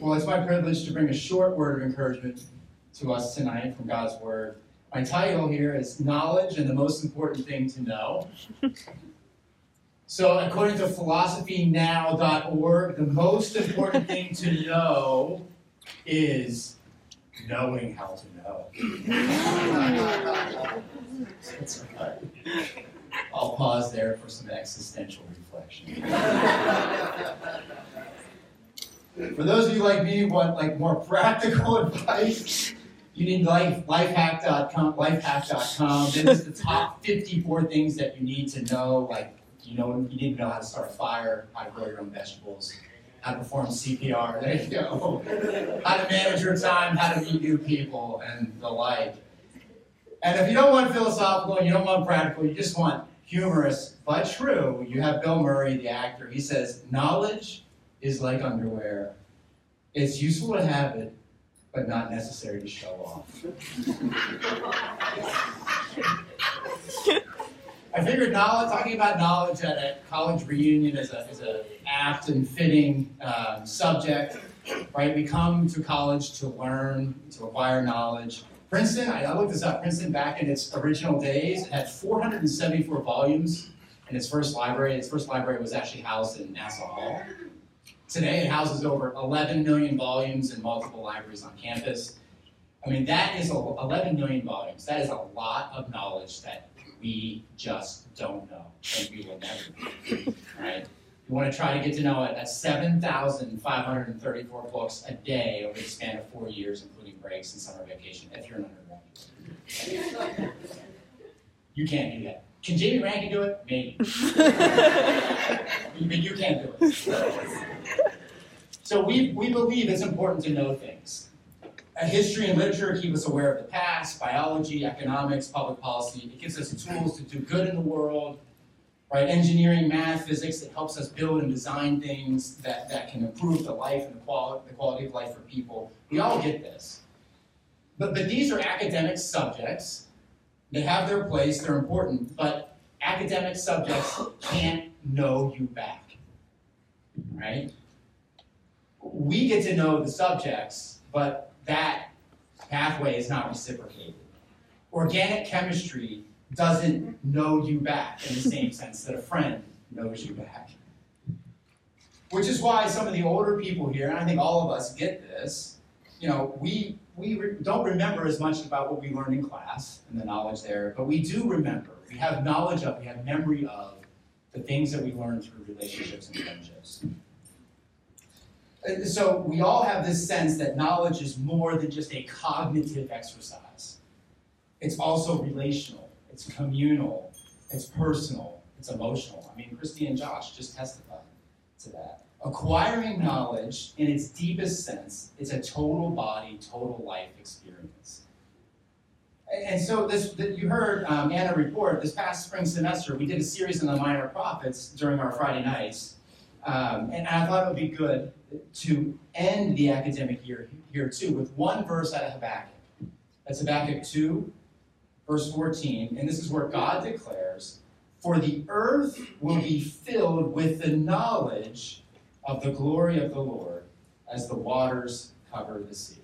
Well, it's my privilege to bring a short word of encouragement to us tonight from God's Word. My title here is Knowledge and the Most Important Thing to Know. So, according to philosophynow.org, the most important thing to know is knowing how to know. I'll pause there for some existential reflection. For those of you like me who want like more practical advice, you need life, lifehack.com, lifehack.com. This is the top 54 things that you need to know. Like, you know, you need to know how to start a fire, how to grow your own vegetables, how to perform CPR, there you go. How to manage your time, how to meet new people, and the like. And if you don't want philosophical and you don't want practical, you just want humorous but true, you have Bill Murray, the actor. He says, Knowledge is like underwear. It's useful to have it, but not necessary to show off. I figured knowledge, talking about knowledge at a college reunion is a, is a apt and fitting um, subject, right? We come to college to learn, to acquire knowledge. Princeton, I looked this up, Princeton back in its original days had 474 volumes in its first library. Its first library was actually housed in Nassau Hall. Today it houses over 11 million volumes in multiple libraries on campus. I mean, that is 11 million volumes. That is a lot of knowledge that we just don't know and we will never know. Right? You want to try to get to know it. That's 7,534 books a day over the span of four years, including breaks and summer vacation, if you're an undergraduate. You can't do that. Can Jamie Rankin do it? Maybe. but you can't do it. So we, we believe it's important to know things. Uh, history and literature keep us aware of the past, biology, economics, public policy. It gives us tools to do good in the world, right? Engineering, math, physics, it helps us build and design things that, that can improve the life and the quality, the quality of life for people. We all get this. But, but these are academic subjects. They have their place, they're important, but academic subjects can't know you back, right? We get to know the subjects, but that pathway is not reciprocated. Organic chemistry doesn't know you back in the same sense that a friend knows you back. Which is why some of the older people here, and I think all of us get this, you know, we, we re- don't remember as much about what we learned in class and the knowledge there, but we do remember. We have knowledge of, we have memory of the things that we learn through relationships and friendships. Uh, so we all have this sense that knowledge is more than just a cognitive exercise. It's also relational, it's communal, it's personal, it's emotional. I mean, Christy and Josh just testified to that. Acquiring knowledge in its deepest sense is a total body, total life experience. And so this, you heard um, Anna report this past spring semester, we did a series on the minor prophets during our Friday nights. Um, and I thought it would be good to end the academic year here too with one verse out of Habakkuk. That's Habakkuk 2, verse 14. And this is where God declares, For the earth will be filled with the knowledge of the glory of the Lord as the waters cover the sea.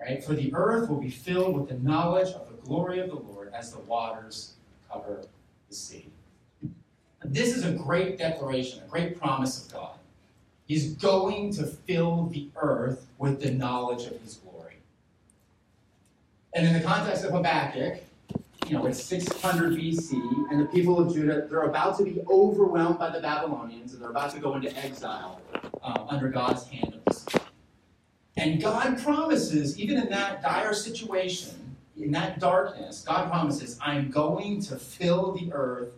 Right? For the earth will be filled with the knowledge of the glory of the Lord as the waters cover the sea. This is a great declaration, a great promise of God. He's going to fill the earth with the knowledge of his glory. And in the context of Habakkuk, you know, it's 600 BC, and the people of Judah, they're about to be overwhelmed by the Babylonians, and they're about to go into exile uh, under God's hand. And God promises, even in that dire situation, in that darkness, God promises, I'm going to fill the earth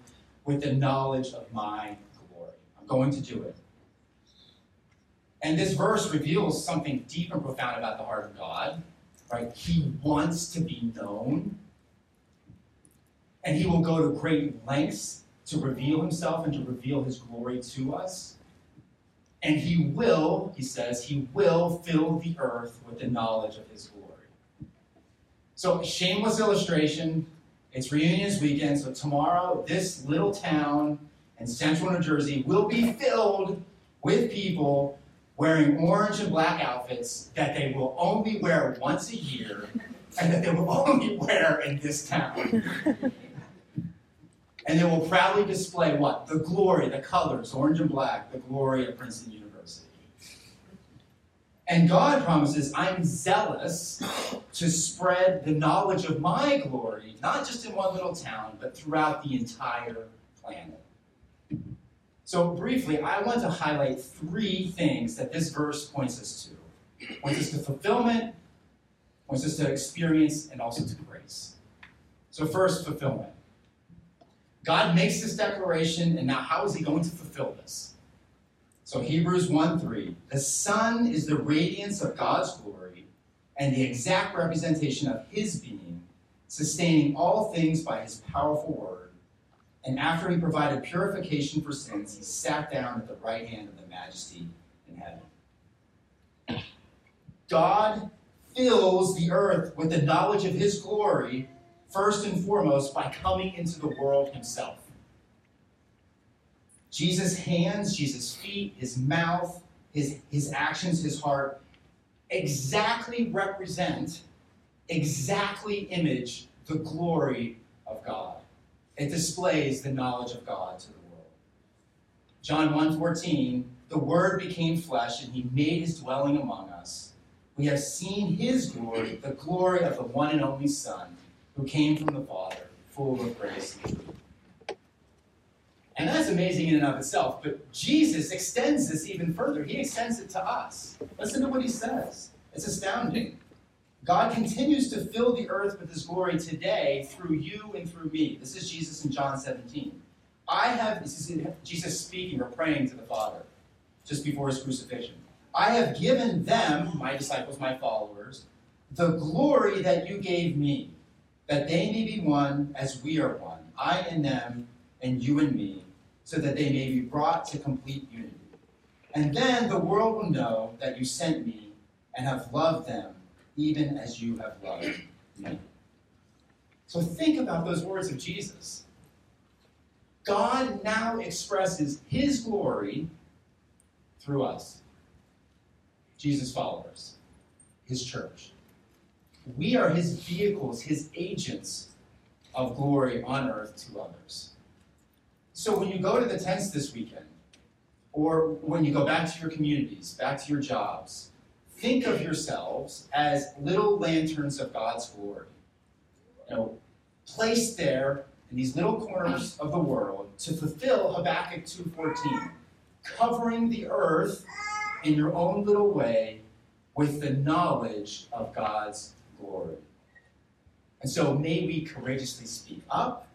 with the knowledge of my glory. I'm going to do it. And this verse reveals something deep and profound about the heart of God. Right? He wants to be known. And he will go to great lengths to reveal himself and to reveal his glory to us. And he will, he says, he will fill the earth with the knowledge of his glory. So, shameless illustration it's reunions weekend, so tomorrow this little town in central New Jersey will be filled with people wearing orange and black outfits that they will only wear once a year and that they will only wear in this town. and they will proudly display what? The glory, the colors, orange and black, the glory of Princeton University. And God promises, I'm zealous to spread the knowledge of my glory, not just in one little town, but throughout the entire planet. So, briefly, I want to highlight three things that this verse points us to. Points us to fulfillment, points us to experience, and also to grace. So, first, fulfillment. God makes this declaration, and now how is he going to fulfill this? So, Hebrews 1 3 The Son is the radiance of God's glory and the exact representation of his being, sustaining all things by his powerful word. And after he provided purification for sins, he sat down at the right hand of the majesty in heaven. God fills the earth with the knowledge of his glory, first and foremost, by coming into the world himself. Jesus' hands, Jesus' feet, his mouth, his, his actions, his heart exactly represent, exactly image the glory of God. It displays the knowledge of God to the world. John 1:14, the word became flesh and he made his dwelling among us. We have seen his glory, the glory of the one and only Son, who came from the Father, full of grace and truth. And that's amazing in and of itself, but Jesus extends this even further. He extends it to us. Listen to what he says. It's astounding. God continues to fill the earth with his glory today through you and through me. This is Jesus in John 17. I have, this is Jesus speaking or praying to the Father just before his crucifixion. I have given them, my disciples, my followers, the glory that you gave me, that they may be one as we are one, I and them, and you and me, so that they may be brought to complete unity. And then the world will know that you sent me and have loved them even as you have loved me. So think about those words of Jesus. God now expresses his glory through us, Jesus' followers, his church. We are his vehicles, his agents of glory on earth to others. So when you go to the tents this weekend, or when you go back to your communities, back to your jobs, think of yourselves as little lanterns of God's glory. You know, placed there in these little corners of the world to fulfill Habakkuk 2.14, covering the earth in your own little way with the knowledge of God's glory. And so may we courageously speak up,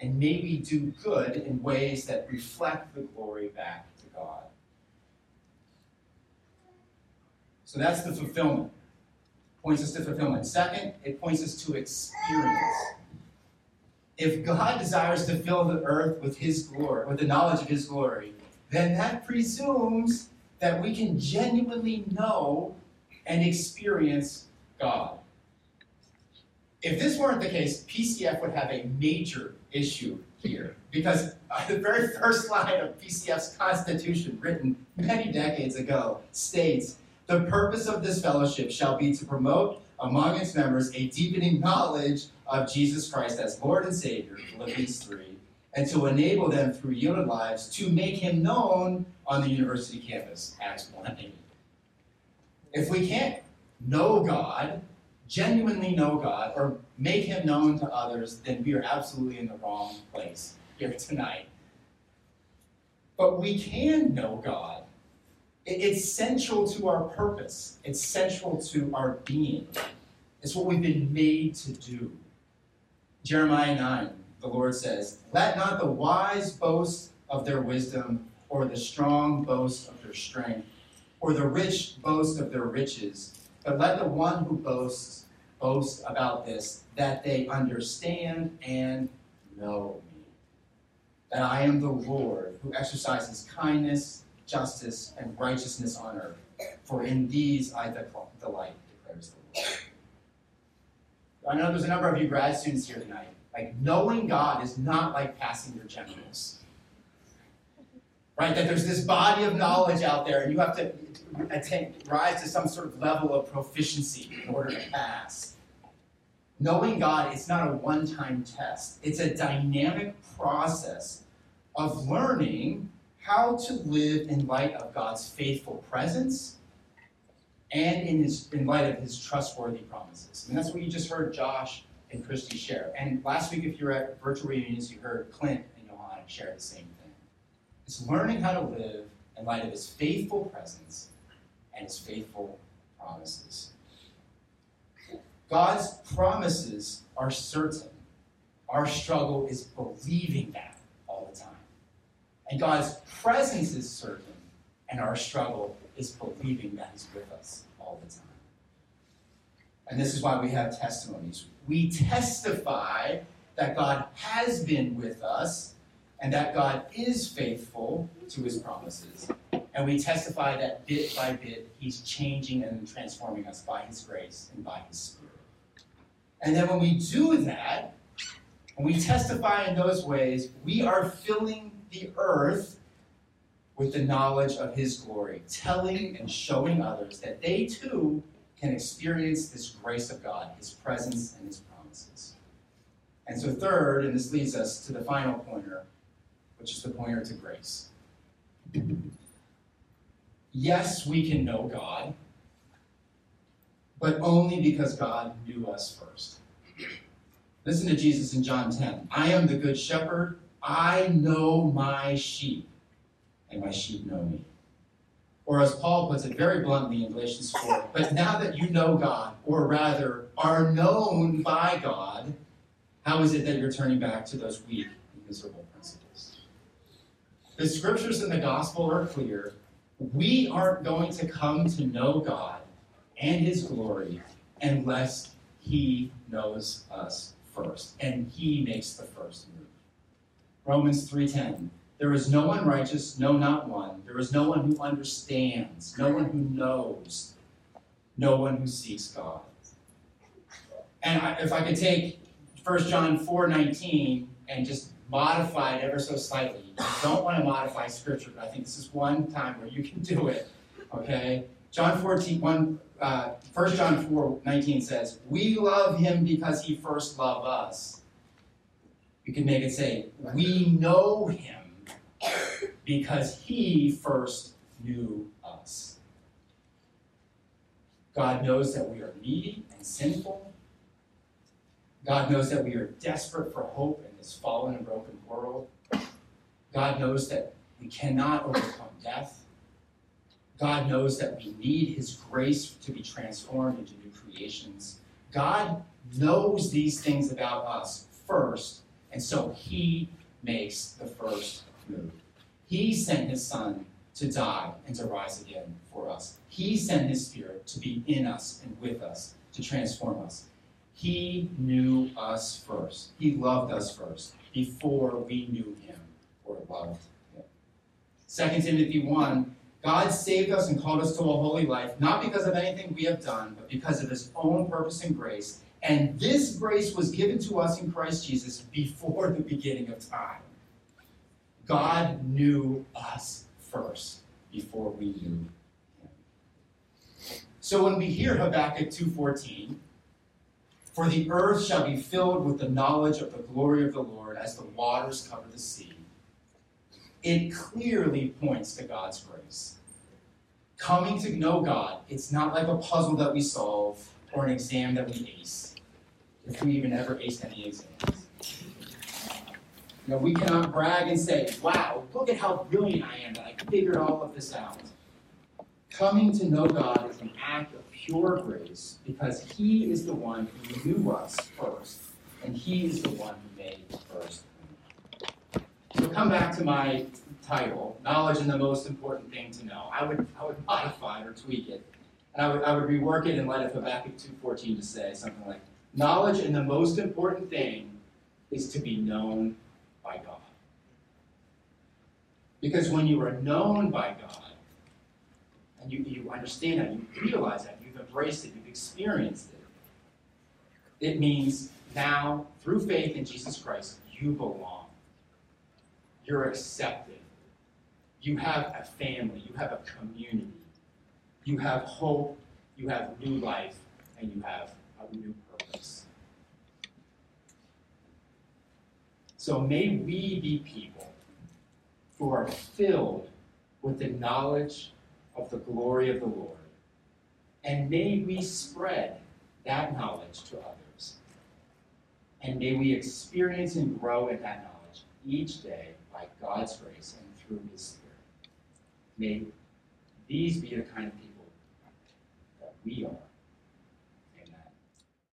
and may we do good in ways that reflect the glory back to God. So that's the fulfillment. Points us to fulfillment. Second, it points us to experience. If God desires to fill the earth with his glory, with the knowledge of his glory, then that presumes that we can genuinely know and experience God. If this weren't the case, PCF would have a major issue here because uh, the very first line of PCF's constitution, written many decades ago, states the purpose of this fellowship shall be to promote among its members a deepening knowledge of Jesus Christ as Lord and Savior, Philippians 3, and to enable them through yielded lives to make him known on the university campus, Acts 1 8. If we can't know God, genuinely know God, or make him known to others, then we are absolutely in the wrong place here tonight. But we can know God it's central to our purpose. It's central to our being. It's what we've been made to do. Jeremiah 9, the Lord says, Let not the wise boast of their wisdom, or the strong boast of their strength, or the rich boast of their riches, but let the one who boasts boast about this, that they understand and know me. That I am the Lord who exercises kindness justice, and righteousness on earth. For in these I delight, declares the Lord. I know there's a number of you grad students here tonight. Like, knowing God is not like passing your generals. Right? That there's this body of knowledge out there, and you have to attain, rise to some sort of level of proficiency in order to pass. Knowing God is not a one time test, it's a dynamic process of learning how to live in light of God's faithful presence and in, his, in light of his trustworthy promises. And that's what you just heard Josh and Christy share. And last week, if you were at virtual reunions, you heard Clint and Johanna share the same It's learning how to live in light of his faithful presence and his faithful promises. God's promises are certain. Our struggle is believing that all the time. And God's presence is certain, and our struggle is believing that He's with us all the time. And this is why we have testimonies. We testify that God has been with us and that God is faithful to his promises. And we testify that bit by bit, he's changing and transforming us by his grace and by his spirit. And then when we do that, when we testify in those ways, we are filling the earth with the knowledge of his glory, telling and showing others that they too can experience this grace of God, his presence and his promises. And so, third, and this leads us to the final pointer, which is the pointer to grace. Yes, we can know God, but only because God knew us first. Listen to Jesus in John 10. I am the good shepherd. I know my sheep, and my sheep know me. Or as Paul puts it very bluntly in Galatians 4, but now that you know God, or rather are known by God, how is it that you're turning back to those weak and miserable principles? The scriptures in the gospel are clear. We aren't going to come to know God and his glory unless he knows us first and he makes the first move. Romans 3:10 There is no one righteous, no not one. There is no one who understands, no one who knows, no one who seeks God. And if I could take 1 John 4:19 and just modify it ever so slightly. I don't want to modify scripture, but I think this is one time where you can do it. Okay? John 14, 1, uh, 1 John 4, 19 says, We love him because he first loved us. You can make it say, We know him because he first knew us. God knows that we are needy and sinful. God knows that we are desperate for hope in this fallen and broken world. God knows that we cannot overcome death. God knows that we need His grace to be transformed into new creations. God knows these things about us first, and so He makes the first move. He sent His Son to die and to rise again for us. He sent His Spirit to be in us and with us, to transform us. He knew us first. He loved us first before we knew Him or loved Him. 2 Timothy 1 God saved us and called us to a holy life, not because of anything we have done, but because of his own purpose and grace. And this grace was given to us in Christ Jesus before the beginning of time. God knew us first before we knew him. So when we hear Habakkuk 2:14, for the earth shall be filled with the knowledge of the glory of the Lord as the waters cover the sea. It clearly points to God's grace coming to know God, it's not like a puzzle that we solve or an exam that we ace, if we even ever ace any exams. You know, we cannot brag and say, wow, look at how brilliant I am that I figured all of this out. Coming to know God is an act of pure grace because He is the one who knew us first, and He is the one who made first. So come back to my title, knowledge and the most important thing to know. I would I would modify or tweak it. And I would, I would rework it in light of Habakkuk 2.14 to say something like, knowledge and the most important thing is to be known by God. Because when you are known by God, you, you understand that, you realize that, you've embraced it, you've experienced it, it means now, through faith in Jesus Christ, you belong. You're accepted You have a family, you have a community, you have hope, you have new life, and you have a new purpose. So may we be people who are filled with the knowledge of the glory of the Lord. And may we spread that knowledge to others. And may we experience and grow in that knowledge each day by God's grace and through His Spirit. May these be the kind of people that we are